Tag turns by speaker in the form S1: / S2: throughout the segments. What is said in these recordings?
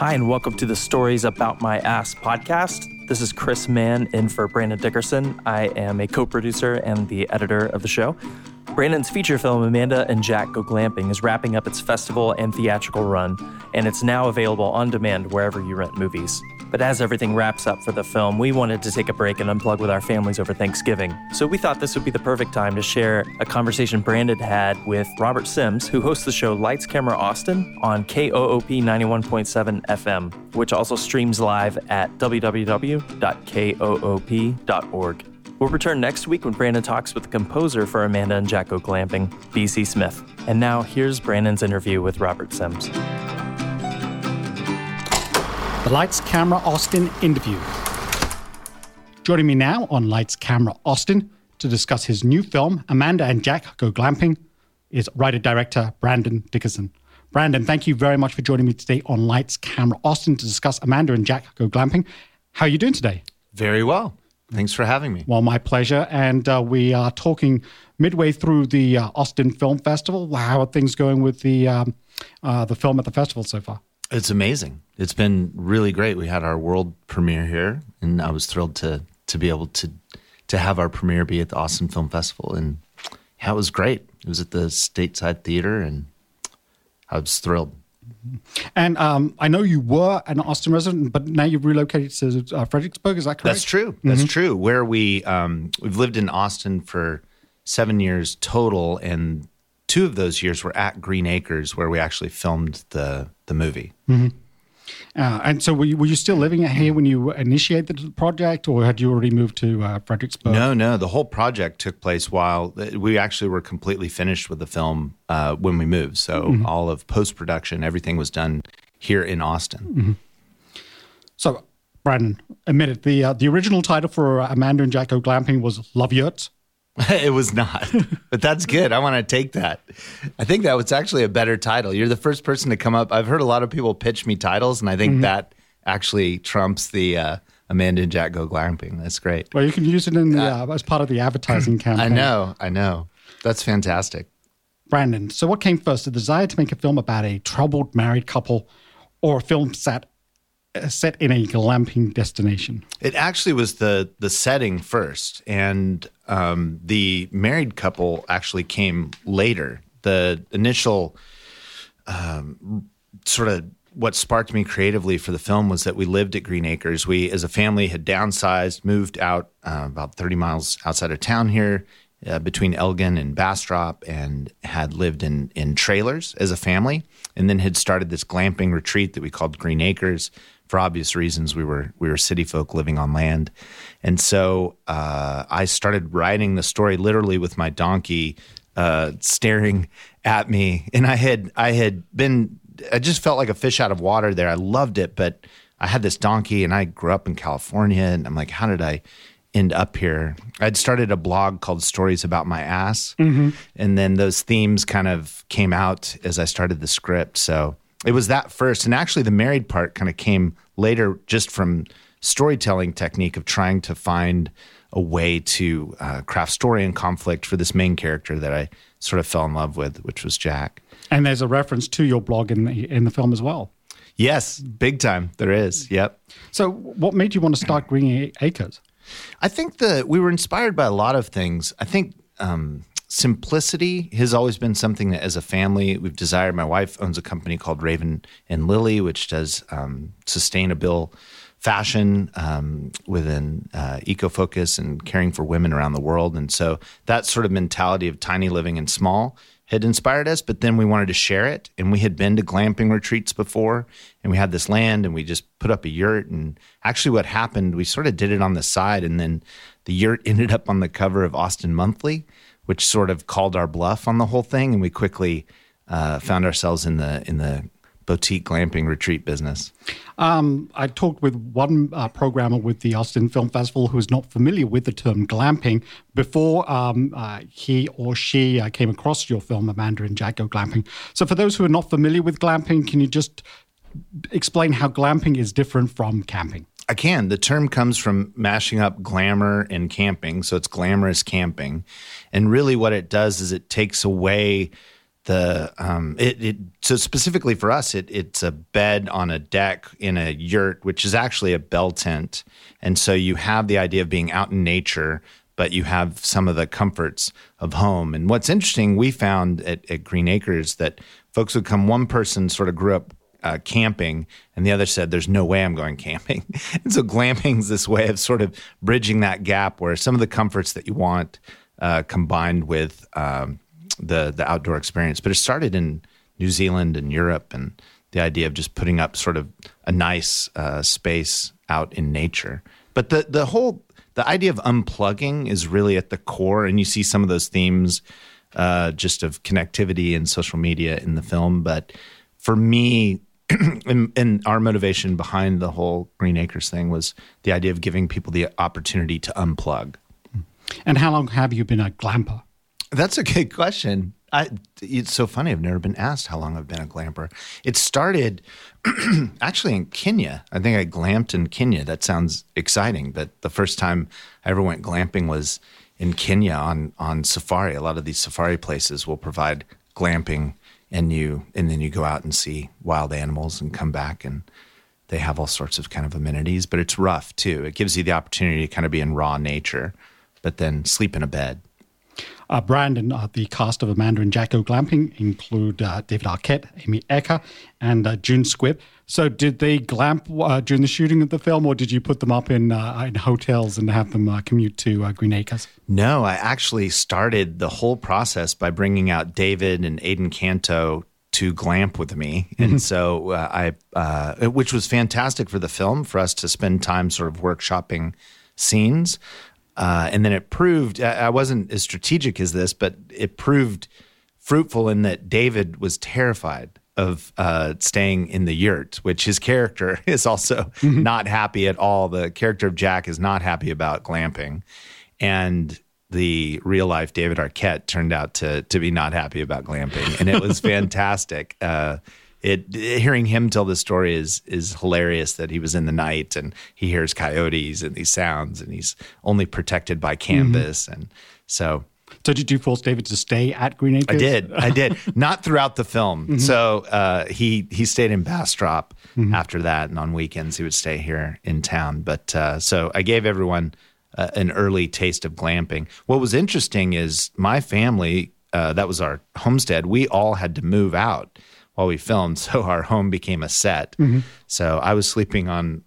S1: Hi, and welcome to the Stories About My Ass podcast. This is Chris Mann in for Brandon Dickerson. I am a co producer and the editor of the show. Brandon's feature film, Amanda and Jack Go Glamping, is wrapping up its festival and theatrical run, and it's now available on demand wherever you rent movies. But as everything wraps up for the film, we wanted to take a break and unplug with our families over Thanksgiving. So we thought this would be the perfect time to share a conversation Brandon had with Robert Sims, who hosts the show Lights Camera Austin on KOOP 91.7 FM, which also streams live at www.koop.org. We'll return next week when Brandon talks with the composer for Amanda and Jack Go Glamping, BC Smith. And now here's Brandon's interview with Robert Sims.
S2: The Lights Camera Austin interview. Joining me now on Lights Camera Austin to discuss his new film, Amanda and Jack Go Glamping, is writer director Brandon Dickerson. Brandon, thank you very much for joining me today on Lights Camera Austin to discuss Amanda and Jack Go Glamping. How are you doing today?
S3: Very well. Thanks for having me.
S2: Well, my pleasure. And uh, we are talking midway through the uh, Austin Film Festival. How are things going with the um, uh, the film at the festival so far?
S3: It's amazing. It's been really great. We had our world premiere here, and I was thrilled to to be able to to have our premiere be at the Austin Film Festival. And yeah, it was great. It was at the Stateside Theater, and I was thrilled.
S2: And um, I know you were an Austin resident, but now you've relocated to uh, Fredericksburg. Is that correct?
S3: That's true. That's mm-hmm. true. Where we um, we've lived in Austin for seven years total, and two of those years were at Green Acres, where we actually filmed the the movie.
S2: Mm-hmm. Uh, and so, were you, were you, still living here when you initiated the project, or had you already moved to uh, Fredericksburg?
S3: No, no. The whole project took place while we actually were completely finished with the film uh, when we moved. So mm-hmm. all of post production, everything was done here in Austin.
S2: Mm-hmm. So, Brandon, admit it. The uh, the original title for Amanda and Jack Go Glamping was Love Yurts.
S3: it was not, but that's good. I want to take that. I think that was actually a better title. You're the first person to come up. I've heard a lot of people pitch me titles, and I think mm-hmm. that actually trumps the uh, Amanda and Jack Go Glamping. That's great.
S2: Well, you can use it in the, uh, as part of the advertising campaign.
S3: I know, I know. That's fantastic.
S2: Brandon, so what came first, the desire to make a film about a troubled married couple or a film set uh, set in a glamping destination?
S3: It actually was the the setting first, and um, the married couple actually came later. The initial um, sort of what sparked me creatively for the film was that we lived at Green Acres. We, as a family, had downsized, moved out uh, about 30 miles outside of town here uh, between Elgin and Bastrop, and had lived in in trailers as a family, and then had started this glamping retreat that we called Green Acres for obvious reasons, we were we were city folk living on land, and so uh, I started writing the story literally with my donkey uh, staring at me, and I had I had been I just felt like a fish out of water there. I loved it, but I had this donkey, and I grew up in California, and I'm like, how did I? end up here. I'd started a blog called Stories About My Ass. Mm-hmm. And then those themes kind of came out as I started the script. So it was that first. And actually, the married part kind of came later just from storytelling technique of trying to find a way to uh, craft story and conflict for this main character that I sort of fell in love with, which was Jack.
S2: And there's a reference to your blog in the in the film as well.
S3: Yes, big time. There is. Yep.
S2: So, what made you want to start Green Acres?
S3: I think that we were inspired by a lot of things. I think um, simplicity has always been something that as a family we've desired. My wife owns a company called raven and lily which does um, sustainable fashion um, within uh, eco focus and caring for women around the world. And so that sort of mentality of tiny living and small had inspired us but then we wanted to share it. And we had been to glamping retreats before and we had this land and we just put up a yurt. And actually what happened we sort of did it on the side and then the yurt ended up on the cover of austin monthly which sort of called our bluff on the whole thing, and we quickly uh, found ourselves in the in the boutique glamping retreat business.
S2: Um, I talked with one uh, programmer with the Austin Film Festival who is not familiar with the term glamping before um, uh, he or she uh, came across your film, Amanda and Jack Go Glamping. So, for those who are not familiar with glamping, can you just explain how glamping is different from camping?
S3: I can. The term comes from mashing up glamour and camping. So it's glamorous camping. And really, what it does is it takes away the um, it, it so specifically for us, it it's a bed on a deck in a yurt, which is actually a bell tent, and so you have the idea of being out in nature, but you have some of the comforts of home. And what's interesting, we found at, at Green Acres that folks would come. One person sort of grew up uh, camping, and the other said, "There's no way I'm going camping." and so glamping's this way of sort of bridging that gap where some of the comforts that you want uh, combined with um, the the outdoor experience. But it started in New Zealand and Europe, and the idea of just putting up sort of a nice uh, space out in nature. But the the whole the idea of unplugging is really at the core, and you see some of those themes uh, just of connectivity and social media in the film. But for me, and, and, our motivation behind the whole Green Acres thing was the idea of giving people the opportunity to unplug.
S2: And how long have you been a glamper?
S3: That's a good question. I, it's so funny. I've never been asked how long I've been a glamper. It started actually in Kenya. I think I glamped in Kenya. That sounds exciting, but the first time I ever went glamping was in Kenya on on safari. A lot of these safari places will provide glamping, and you and then you go out and see wild animals and come back and they have all sorts of kind of amenities. But it's rough too. It gives you the opportunity to kind of be in raw nature, but then sleep in a bed.
S2: Uh, Brandon, uh, the cast of Amanda and Jack Go Glamping include uh, David Arquette, Amy Acker, and uh, June Squibb. So, did they glamp uh, during the shooting of the film, or did you put them up in uh, in hotels and have them commute to Green Acres?
S3: No, I actually started the whole process by bringing out David and Adan Canto to glamp with me, and mm-hmm. so I, which was fantastic for the film for us to spend time sort of workshopping scenes. Uh, and then it proved, I wasn't as strategic as this, but it proved fruitful in that David was terrified of uh, staying in the yurt, which his character is also mm-hmm. not happy at all. The character of Jack is not happy about glamping. And the real life David Arquette turned out to to be not happy about glamping, and it was fantastic. Uh, it hearing him tell the story is is hilarious that he was in the night and he hears coyotes and these sounds and he's only protected by canvas mm-hmm. and so
S2: so did you force David to stay at Green Acres?
S3: I did. I did. Not throughout the film. Mm-hmm. So uh, he he stayed in Bastrop mm-hmm. after that, and on weekends he would stay here in town. But uh, so I gave everyone uh, an early taste of glamping. What was interesting is my family. Uh, that was our homestead. We all had to move out while we filmed, so our home became a set. Mm-hmm. So I was sleeping on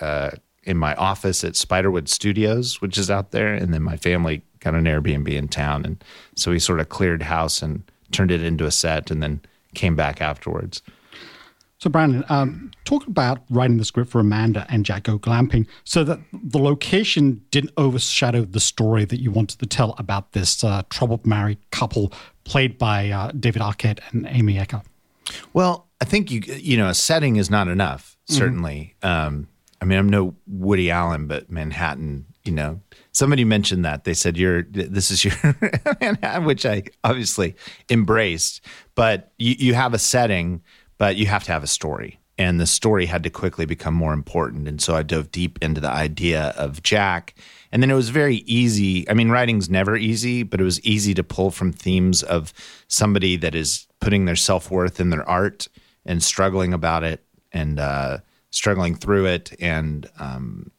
S3: uh, in my office at Spiderwood Studios, which is out there, and then my family got an Airbnb in town, and so we sort of cleared house and turned it into a set, and then came back afterwards.
S2: So, Brandon, um, talk about writing the script for Amanda and Jack Go Glamping so that the location didn't overshadow the story that you wanted to tell about this uh, troubled married couple played by uh, David Arquette and Amy Acker.
S3: Well, I think you you know a setting is not enough. Mm-hmm. Certainly, mm-hmm. um, I mean I'm no Woody Allen, but Manhattan. You know, somebody mentioned that they said you're this is your Manhattan, which I obviously embraced. But you, you have a setting, but you have to have a story, and the story had to quickly become more important. And so I dove deep into the idea of Jack. And then it was very easy. I mean, writing's never easy, but it was easy to pull from themes of somebody that is putting their self worth in their art and struggling about it and uh, struggling through it and um,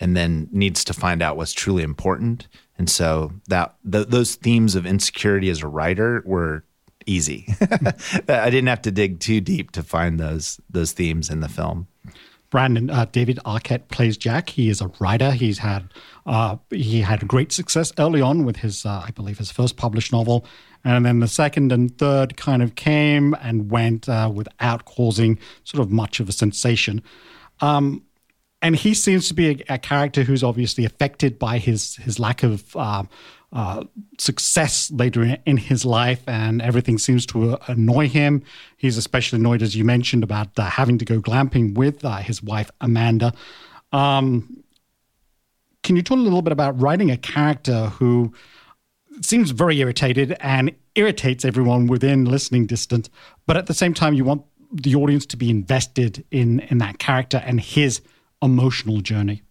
S3: and then needs to find out what's truly important. And so that th- those themes of insecurity as a writer were easy. I didn't have to dig too deep to find those those themes in the film.
S2: Brandon uh, David Arquette plays Jack. He is a writer. He's had uh, he had great success early on with his, uh, I believe, his first published novel, and then the second and third kind of came and went uh, without causing sort of much of a sensation. Um, and he seems to be a, a, character who's obviously affected by his his lack of uh, uh, success later in, his life, and everything seems to uh, annoy him. He's especially annoyed, as you mentioned, about uh, having to go glamping with uh, his wife Amanda. Um, can you talk a little bit about writing a character who seems very irritated and irritates everyone within listening distance, but at the same time, you want the audience to be invested in in that character and his emotional journey.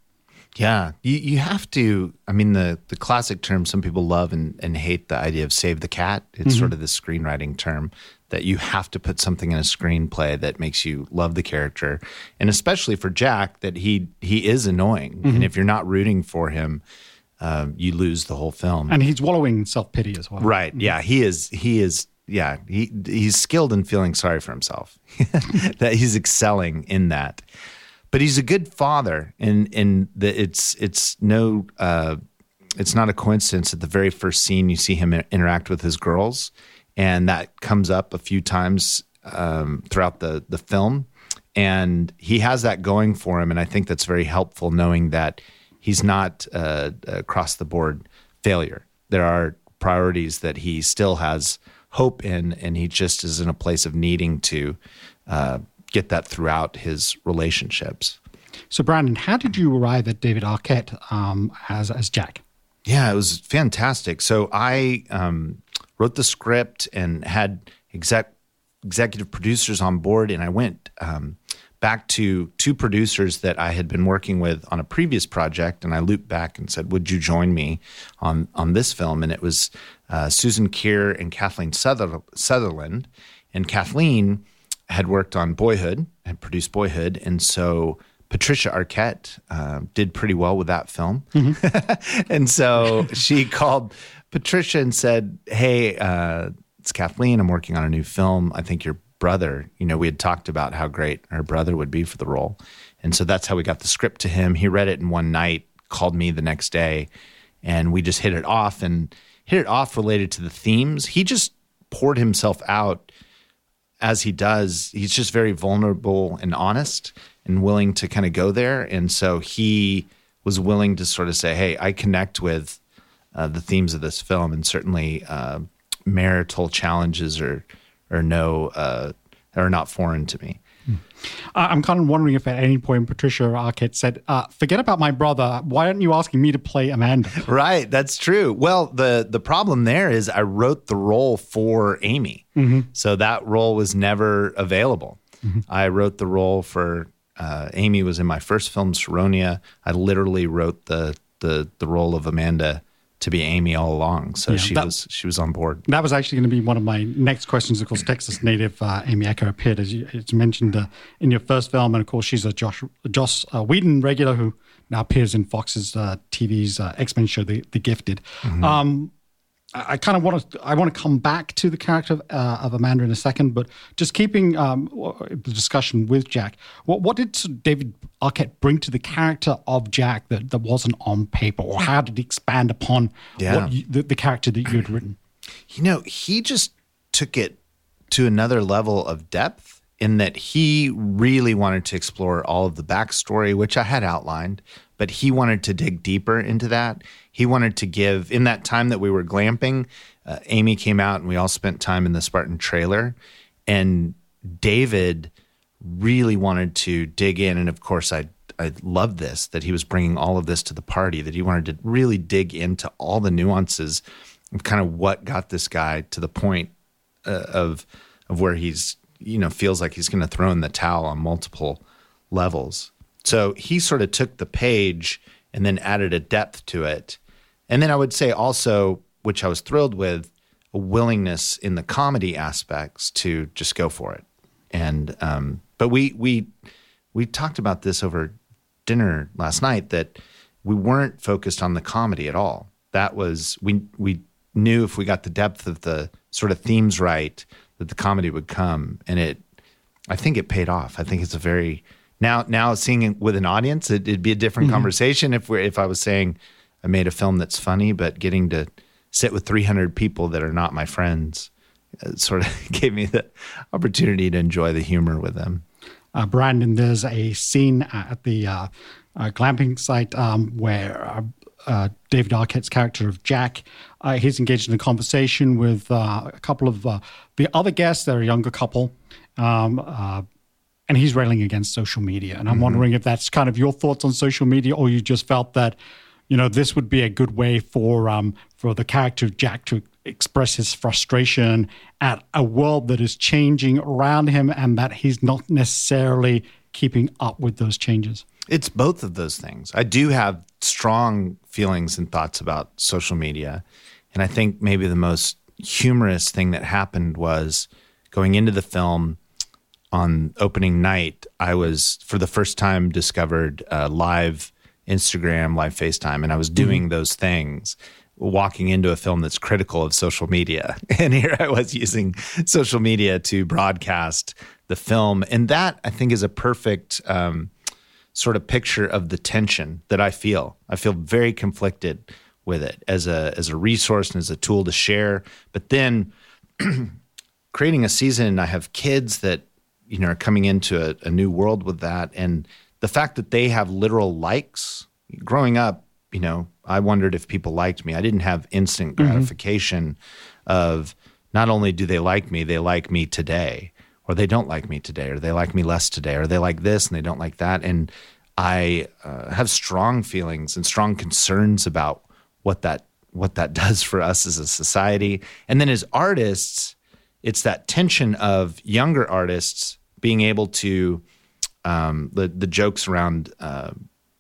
S3: Yeah, you, you have to. I mean, the, the classic term some people love and, and hate the idea of save the cat. It's mm-hmm. sort of the screenwriting term that you have to put something in a screenplay that makes you love the character, and especially for Jack, that he he is annoying, mm-hmm. and if you're not rooting for him, um, you lose the whole film.
S2: And he's wallowing self pity as well.
S3: Right? Yeah, he is. He is. Yeah, he he's skilled in feeling sorry for himself. that he's excelling in that but he's a good father, and and the, it's it's no uh, it's not a coincidence that the very first scene you see him interact with his girls, and that comes up a few times um, throughout the the film, and he has that going for him, and I think that's very helpful, knowing that he's not uh, across the board failure. There are priorities that he still has hope in, and he just is in a place of needing to. Uh, get that throughout his relationships.
S2: So, Brandon, how did you arrive at David Arquette um, as as Jack?
S3: Yeah, it was fantastic. So I um, wrote the script and had exec executive producers on board, and I went um, back to two producers that I had been working with on a previous project, and I looped back and said, "Would you join me on on this film?" And it was uh, Susan Kirr and Kathleen Sutherland, and Kathleen had worked on Boyhood, had produced Boyhood, and so Patricia Arquette uh, did pretty well with that film. Mm-hmm. and so she called Patricia and said, Hey, uh, it's Kathleen. I'm working on a new film. I think your brother, you know, we had talked about how great her brother would be for the role. And so that's how we got the script to him. He read it in one night, called me the next day, and we just hit it off and hit it off related to the themes. He just poured himself out as he does, he's just very vulnerable and honest and willing to kind of go there. And so he was willing to sort of say, "Hey, I connect with uh, the themes of this film, and certainly uh, marital challenges are are no uh, are not foreign to me."
S2: I'm kind of wondering if at any point Patricia Arquette said, uh, "Forget about my brother. Why aren't you asking me to play Amanda?"
S3: Right, that's true. Well, the the problem there is I wrote the role for Amy, mm-hmm. so that role was never available. Mm-hmm. I wrote the role for uh, Amy was in my first film, Sironia. I literally wrote the the the role of Amanda to be Amy all along. So yeah, she that, was she was on board.
S2: That was actually going to be one of my next questions. Of course, Texas native uh, Amy Acker appeared as you, as mentioned uh, in your first film, and of course she's a Josh Joss uh, Whedon regular who now appears in Fox's uh, TV's uh, X Men show, The, the Gifted. Mm-hmm. Um, I kind of want to I want to come back to the character of, uh, of Amanda in a second, but just keeping um, the discussion with Jack, what what did David Arquette bring to the character of Jack that, that wasn't on paper, or how did he expand upon yeah. you, the, the character that you had written?
S3: You know, he just took it to another level of depth in that he really wanted to explore all of the backstory, which I had outlined, but he wanted to dig deeper into that. He wanted to give, in that time that we were glamping, uh, Amy came out and we all spent time in the Spartan trailer. And David really wanted to dig in. And of course, I, I love this that he was bringing all of this to the party, that he wanted to really dig into all the nuances of kind of what got this guy to the point uh, of, of where he's, you know, feels like he's going to throw in the towel on multiple levels. So he sort of took the page and then added a depth to it. And then I would say also, which I was thrilled with, a willingness in the comedy aspects to just go for it. And um, but we we we talked about this over dinner last night that we weren't focused on the comedy at all. That was we we knew if we got the depth of the sort of themes right that the comedy would come, and it I think it paid off. I think it's a very now now seeing it with an audience, it, would be a different mm-hmm. conversation if we if I was saying I made a film that's funny, but getting to sit with 300 people that are not my friends uh, sort of gave me the opportunity to enjoy the humor with them.
S2: Uh, Brandon, there's a scene at the uh, uh, glamping site um, where uh, uh, David Arquette's character of Jack, he's engaged in a conversation with a couple of the other guests. They're a younger couple. Um, and he's railing against social media. And I'm mm-hmm. wondering if that's kind of your thoughts on social media, or you just felt that, you know, this would be a good way for um, for the character of Jack to express his frustration at a world that is changing around him, and that he's not necessarily keeping up with those changes.
S3: It's both of those things. I do have strong feelings and thoughts about social media. And I think maybe the most humorous thing that happened was going into the film on opening night, I was for the first time discovered uh, live Instagram, live FaceTime, and I was doing mm-hmm. those things walking into a film that's critical of social media. And here I was using social media to broadcast the film. And that I think is a perfect um, sort of picture of the tension that I feel. I feel very conflicted with it as a as a resource and as a tool to share. But then creating a season, I have kids that you know are coming into a, a new world with that, and the fact that they have literal likes. Growing up, you know, I wondered if people liked me. I didn't have instant mm-hmm. gratification mm-hmm. of not only do they like me, they like me today or they don't like me today, or they like me less today, or they like this and they don't like that. And I uh, have strong feelings and strong concerns about what that what that does for us as a society. And then as artists, it's that tension of younger artists being able to um, the the jokes around uh,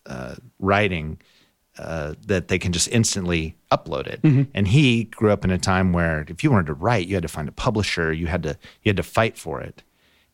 S3: uh, writing. Uh, that they can just instantly upload it. Mm-hmm. And he grew up in a time where if you wanted to write, you had to find a publisher, you had to you had to fight for it.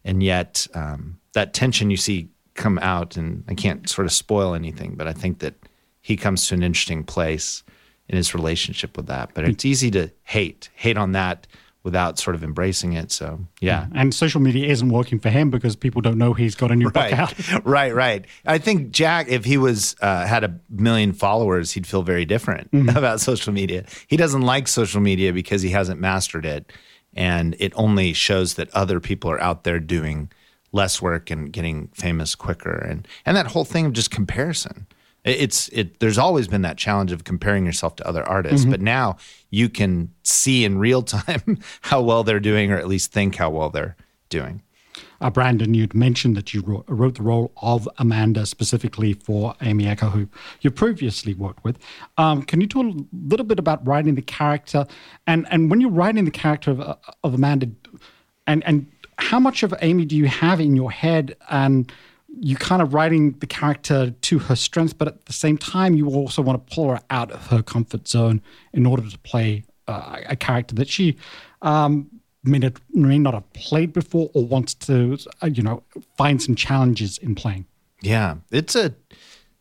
S3: And yet um, that tension you see come out, and I can't sort of spoil anything, but I think that he comes to an interesting place in his relationship with that. But it's easy to hate, hate on that without sort of embracing it. So yeah.
S2: And social media isn't working for him because people don't know he's got a new
S3: right.
S2: book out.
S3: right, right. I think Jack, if he was uh, had a million followers, he'd feel very different mm-hmm. about social media. He doesn't like social media because he hasn't mastered it, and it only shows that other people are out there doing less work and getting famous quicker, and and that whole thing of just comparison it's it there's always been that challenge of comparing yourself to other artists mm-hmm. but now you can see in real time how well they're doing or at least think how well they're doing
S2: uh, Brandon, you'd mentioned that you wrote, wrote, the role of Amanda specifically for Amy Acker, who you previously worked with. Um, can you talk a little bit about writing the character, and and when you're writing the character of, of Amanda, and and how much of Amy do you have in your head, and you kind of writing the character to her strengths, but at the same time, you also want to pull her out of her comfort zone in order to play uh, a character that she um, may, not, may not have played before or wants to, uh, you know, find some challenges in playing.
S3: Yeah, it's a,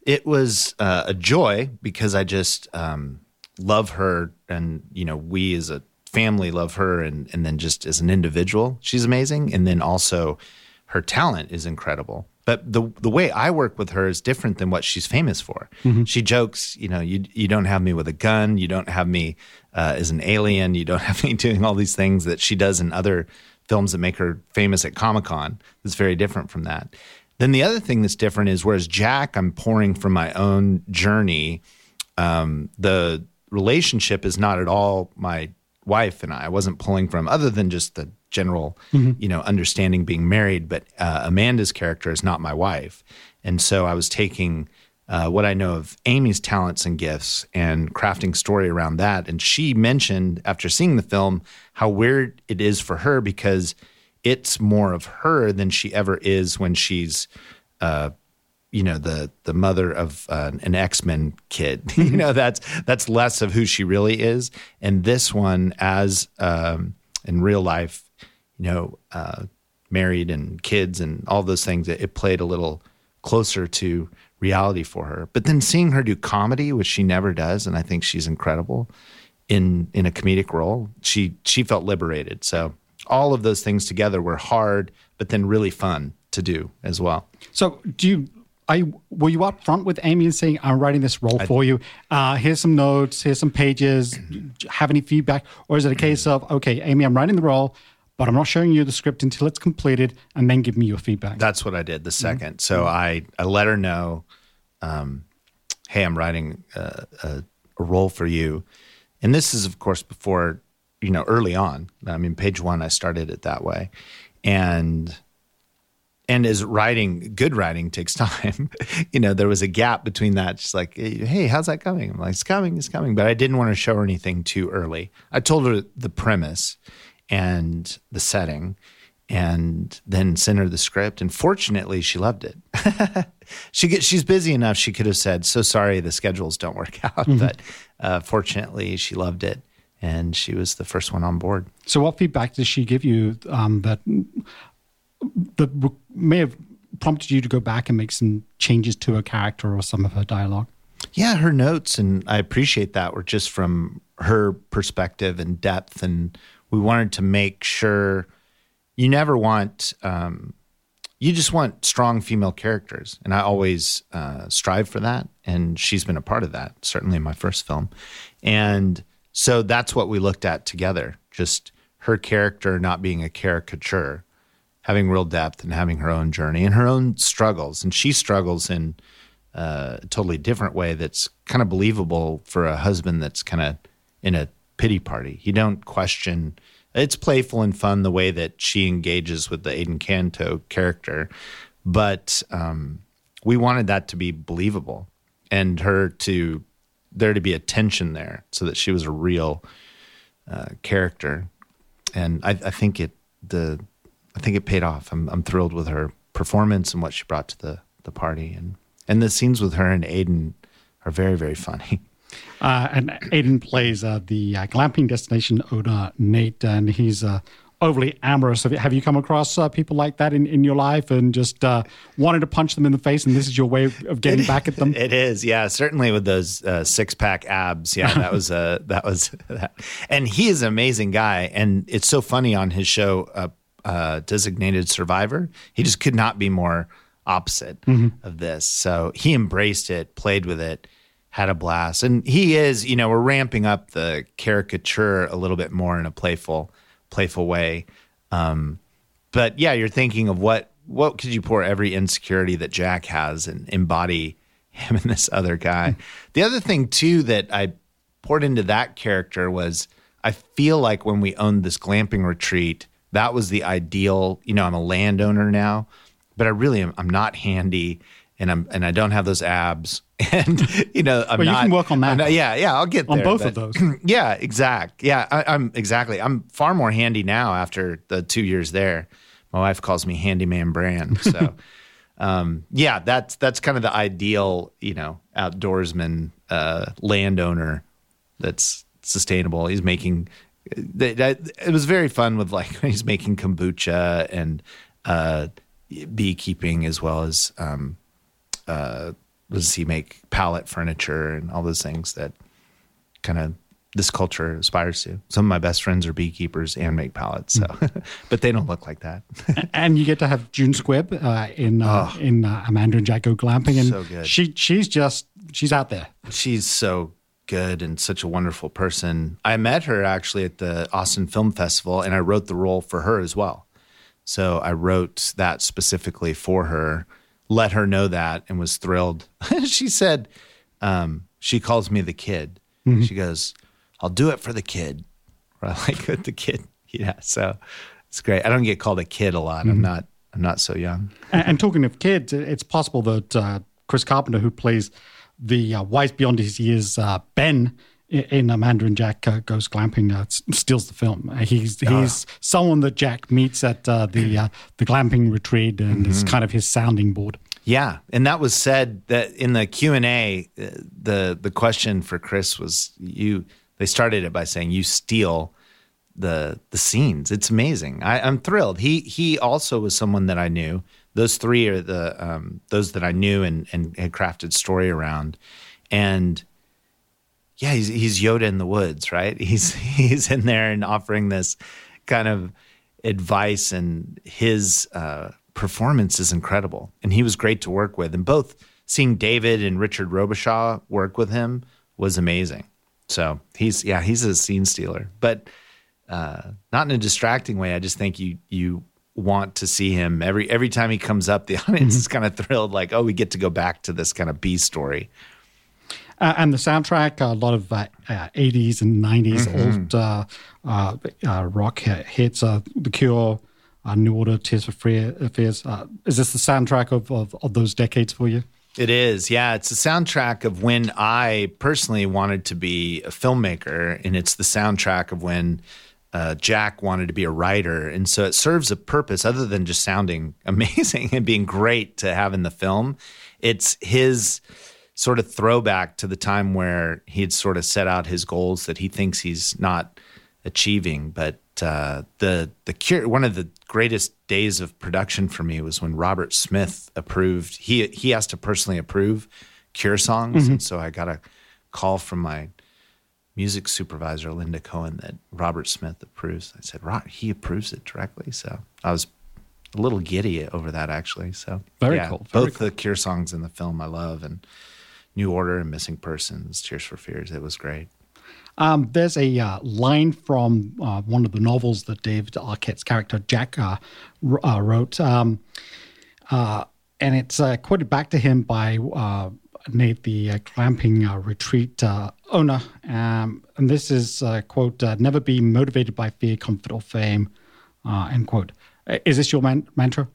S3: it was uh, a joy because I just um, love her, and you know, we as a family love her, and and then just as an individual, she's amazing, and then also her talent is incredible. But the the way I work with her is different than what she's famous for. Mm-hmm. She jokes, you know, you you don't have me with a gun, you don't have me uh, as an alien, you don't have me doing all these things that she does in other films that make her famous at Comic Con. It's very different from that. Then the other thing that's different is whereas Jack, I'm pouring from my own journey. Um, the relationship is not at all my wife and I. I wasn't pulling from other than just the general, mm-hmm. you know, understanding being married. But uh, Amanda's character is not my wife, and so I was taking uh, what I know of Amy's talents and gifts and crafting story around that. And she mentioned after seeing the film how weird it is for her because it's more of her than she ever is when she's. Uh, you know the the mother of uh, an X Men kid. you know that's that's less of who she really is. And this one, as um, in real life, you know, uh, married and kids and all those things, it, it played a little closer to reality for her. But then seeing her do comedy, which she never does, and I think she's incredible in in a comedic role, she she felt liberated. So all of those things together were hard, but then really fun to do as well.
S2: So do you I, were you up front with Amy and saying, I'm writing this role I, for you? Uh, here's some notes, here's some pages. have any feedback? Or is it a case of, okay, Amy, I'm writing the role, but I'm not showing you the script until it's completed and then give me your feedback?
S3: That's what I did the 2nd mm-hmm. So I, I let her know, um, hey, I'm writing a, a, a role for you. And this is, of course, before, you know, early on. I mean, page one, I started it that way. And and as writing good writing takes time you know there was a gap between that just like hey how's that coming i'm like it's coming it's coming but i didn't want to show her anything too early i told her the premise and the setting and then sent her the script. And fortunately, she loved it. she get, she's busy enough. She could have said, "So sorry, the schedules don't work out." Mm-hmm. But uh, fortunately, she loved it, and she was the first one on board.
S2: So, what feedback did she give you um, that that may have prompted you to go back and make some changes to her character or some of her dialogue?
S3: Yeah, her notes, and I appreciate that, were just from her perspective and depth. And we wanted to make sure you never want, um, you just want strong female characters. And I always uh, strive for that. And she's been a part of that, certainly in my first film. And so that's what we looked at together just her character not being a caricature having real depth and having her own journey and her own struggles. And she struggles in uh, a totally different way that's kind of believable for a husband that's kind of in a pity party. You don't question. It's playful and fun the way that she engages with the Adan Canto character, but um, we wanted that to be believable and her to there to be a tension there, so that she was a real uh, character. And I, I think it the I think it paid off. I'm I'm thrilled with her performance and what she brought to the the party, and and the scenes with her and Adan are very very funny.
S2: Uh, and Adan plays uh, the uh, glamping destination owner Nate, and he's uh, overly amorous. Have you come across uh, people like that in, in your life and just uh, wanted to punch them in the face, and this is your way of getting
S3: it,
S2: back at them?
S3: It is, yeah. Certainly with those uh, six pack abs, yeah. That was uh, that was that. And he is an amazing guy, and it's so funny on his show, uh, uh, Designated Survivor. He just could not be more opposite mm-hmm. of this. So he embraced it, played with it. Had a blast, and he is. You know, we're ramping up the caricature a little bit more in a playful playful way. Um, but yeah, you're thinking of what what could you pour every insecurity that Jack has and embody him and this other guy. the other thing too that I poured into that character was I feel like when we owned this glamping retreat, that was the ideal. You know, I'm a landowner now, but I really am. I'm not handy and I'm and I don't have those abs, and you know I'm
S2: well,
S3: not.
S2: You can work on that.
S3: Not, yeah, yeah, I'll get
S2: on
S3: there,
S2: both but, of those.
S3: Yeah, exact. Yeah, I, am exactly. I'm far more handy now after the two years there. My wife calls me Handyman Brand. So, um, yeah, that's that's kind of the ideal, you know, outdoorsman uh, landowner that's sustainable. He's making. that It was very fun with like he's making kombucha and uh, beekeeping as well as um, uh, does he make pallet furniture and all those things that kind of this culture aspires to. Some of my best friends are beekeepers and make pallets, so but they don't look like that.
S2: and you get to have June Squibb uh, in uh, oh, in uh, Amanda and Jack Go Glamping, and so she she's just she's out there.
S3: She's so good and such a wonderful person. I met her actually at the Austin Film Festival, and I wrote the role for her as well. So I wrote that specifically for her let her know that and was thrilled. she said, um, she calls me the kid. Mm-hmm. She goes, I'll do it for the kid. I like with the kid. Yeah. So it's great. I don't get called a kid a lot. Mm-hmm. I'm not, I'm not so young.
S2: and, and, talking of kids, it's possible that uh, Chris Carpenter, who plays the uh, wise beyond his years uh, Ben in Amanda and Jack uh, Goes Glamping uh, steals the film. Uh, he's he's someone that Jack meets at uh, the uh, the glamping retreat, and mm-hmm. it's kind of his sounding board.
S3: Yeah, and that was said that in the Q and A, the the question for Chris was you. They started it by saying you steal the the scenes. It's amazing. I, am thrilled. He he also was someone that I knew. Those three are the um, those that I knew and and had crafted story around, and yeah, he's he's Yoda in the woods, right? He's he's in there and offering this kind of advice, and his uh, performance is incredible, and he was great to work with. And both seeing David and Richard Robichaux work with him was amazing. So he's yeah, he's a scene stealer, but uh, not in a distracting way. I just think you you want to see him every every time he comes up. The audience mm-hmm. is kind of thrilled, like oh, we get to go back to this kind of B story
S2: uh, and the soundtrack, a lot of uh, 80s uh, and 90s mm-hmm. old uh, uh, rock hits, The Cure, New Order, Tears for Fears. is this the soundtrack of, of, of those decades for you?
S3: It is, yeah. It's the soundtrack of when I personally wanted to be a filmmaker, and it's the soundtrack of when uh, Jack wanted to be a writer, and so it serves a purpose other than just sounding amazing and being great to have in the film. It's his sort of throwback to the time where he had sort of set out his goals that he thinks he's not achieving. But uh, the the cure, one of the greatest days of production for me was when Robert Smith approved. He he has to personally approve Cure songs, and so I got a call from my music supervisor Linda Cohen that Robert Smith approves. I said, "Rob, he approves it directly." So I was a little giddy over that actually. So
S2: Very
S3: yeah,
S2: cool, very
S3: both the Cure songs in the film I love, and New Order and Missing Persons, Tears for Fears. It was great.
S2: Um, there's a uh, line from uh, one of the novels that David Arquette's character Jack uh, uh, wrote, um, uh, and it's uh, quoted back to him by uh, Nate, the uh, glamping uh, retreat uh, owner. Um, and this is uh, quote: uh, "Never be motivated by fear, comfort, or fame." Uh, end quote. Is this your man- mantra?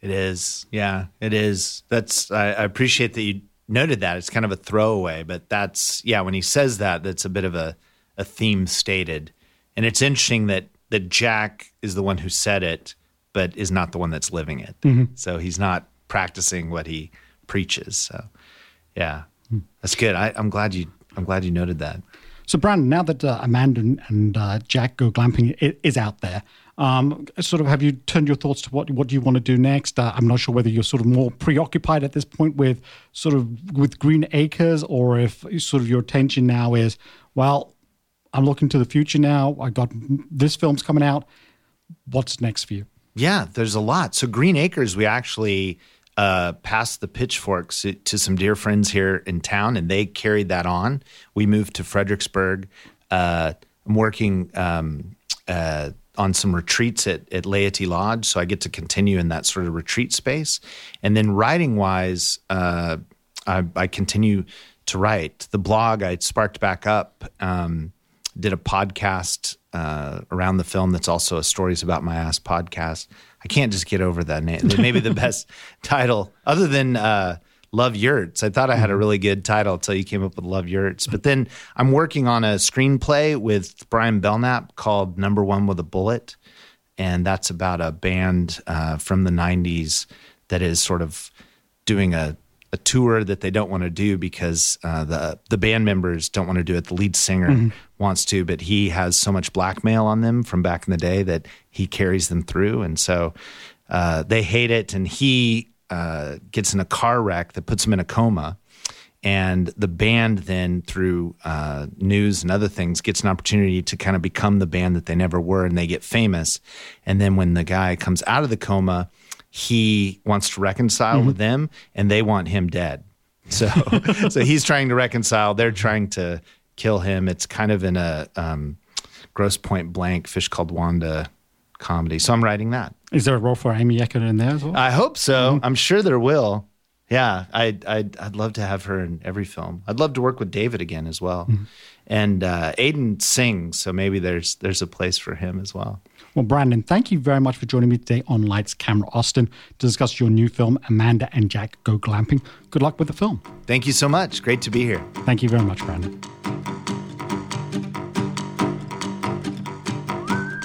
S3: It is. Yeah, it is. That's I, I appreciate that you noted that. It's kind of a throwaway, but that's yeah, when he says that, that's a bit of a, a theme stated. And it's interesting that that Jack is the one who said it, but is not the one that's living it. So he's not practicing what he preaches. So yeah. That's good. I, I'm glad you I'm glad you noted that.
S2: So, Brandon, now that uh, Amanda and, and uh, Jack Go Glamping i- is out there, um, sort of have you turned your thoughts to what what do you want to do next? Uh, I'm not sure whether you're sort of more preoccupied at this point with sort of with Green Acres, or if sort of your attention now is, well, I'm looking to the future now. I got this film's coming out. What's next for you?
S3: Yeah, there's a lot. So Green Acres, we actually uh, passed the pitchforks to, some dear friends here in town, and they carried that on. We moved to Fredericksburg. Uh, I'm working um, uh, on some retreats at, at Laity Lodge, so I get to continue in that sort of retreat space. And then writing wise, uh, I, I continue to write. The blog I sparked back up. Um, did a podcast uh, around the film that's also a stories about my ass podcast. I can't just get over that name. It may be the best title other than uh, Love Yurts. I thought I had a really good title until you came up with Love Yurts. But then I'm working on a screenplay with Brian Belknap called Number One with a Bullet. And that's about a band uh, from the 90s that is sort of doing a a tour that they don't want to do because uh, the the band members don't want to do it. The lead singer wants to, but he has so much blackmail on them from back in the day that he carries them through, and so uh, they hate it. And he uh, gets in a car wreck that puts him in a coma. And the band then, through uh, news and other things, gets an opportunity to kind of become the band that they never were, and they get famous. And then when the guy comes out of the coma, he wants to reconcile with them and they want him dead. So so he's trying to reconcile, they're trying to kill him. It's kind of in a um, Grosse Pointe Blank fish called Wanda comedy. So I'm writing that.
S2: Is there a role for Amy Acker in there as well?
S3: I hope so. I'm sure there will. Yeah, I'd, I'd I'd love to have her in every film. I'd love to work with David again as well. And uh, Adan sings, so maybe there's there's a place for him as well.
S2: Well, Brandon, thank you very much for joining me today on Lights, Camera, Austin to discuss your new film, Amanda and Jack Go Glamping. Good luck with the film.
S3: Thank you so much. Great to be here.
S2: Thank you very much, Brandon.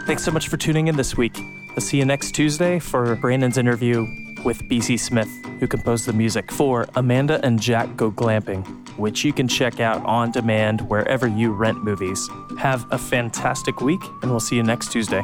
S1: Thanks so much for tuning in this week. I'll see you next Tuesday for Brandon's interview with BC Smith, who composed the music for Amanda and Jack Go Glamping, which you can check out on demand wherever you rent movies. Have a fantastic week, and we'll see you next Tuesday.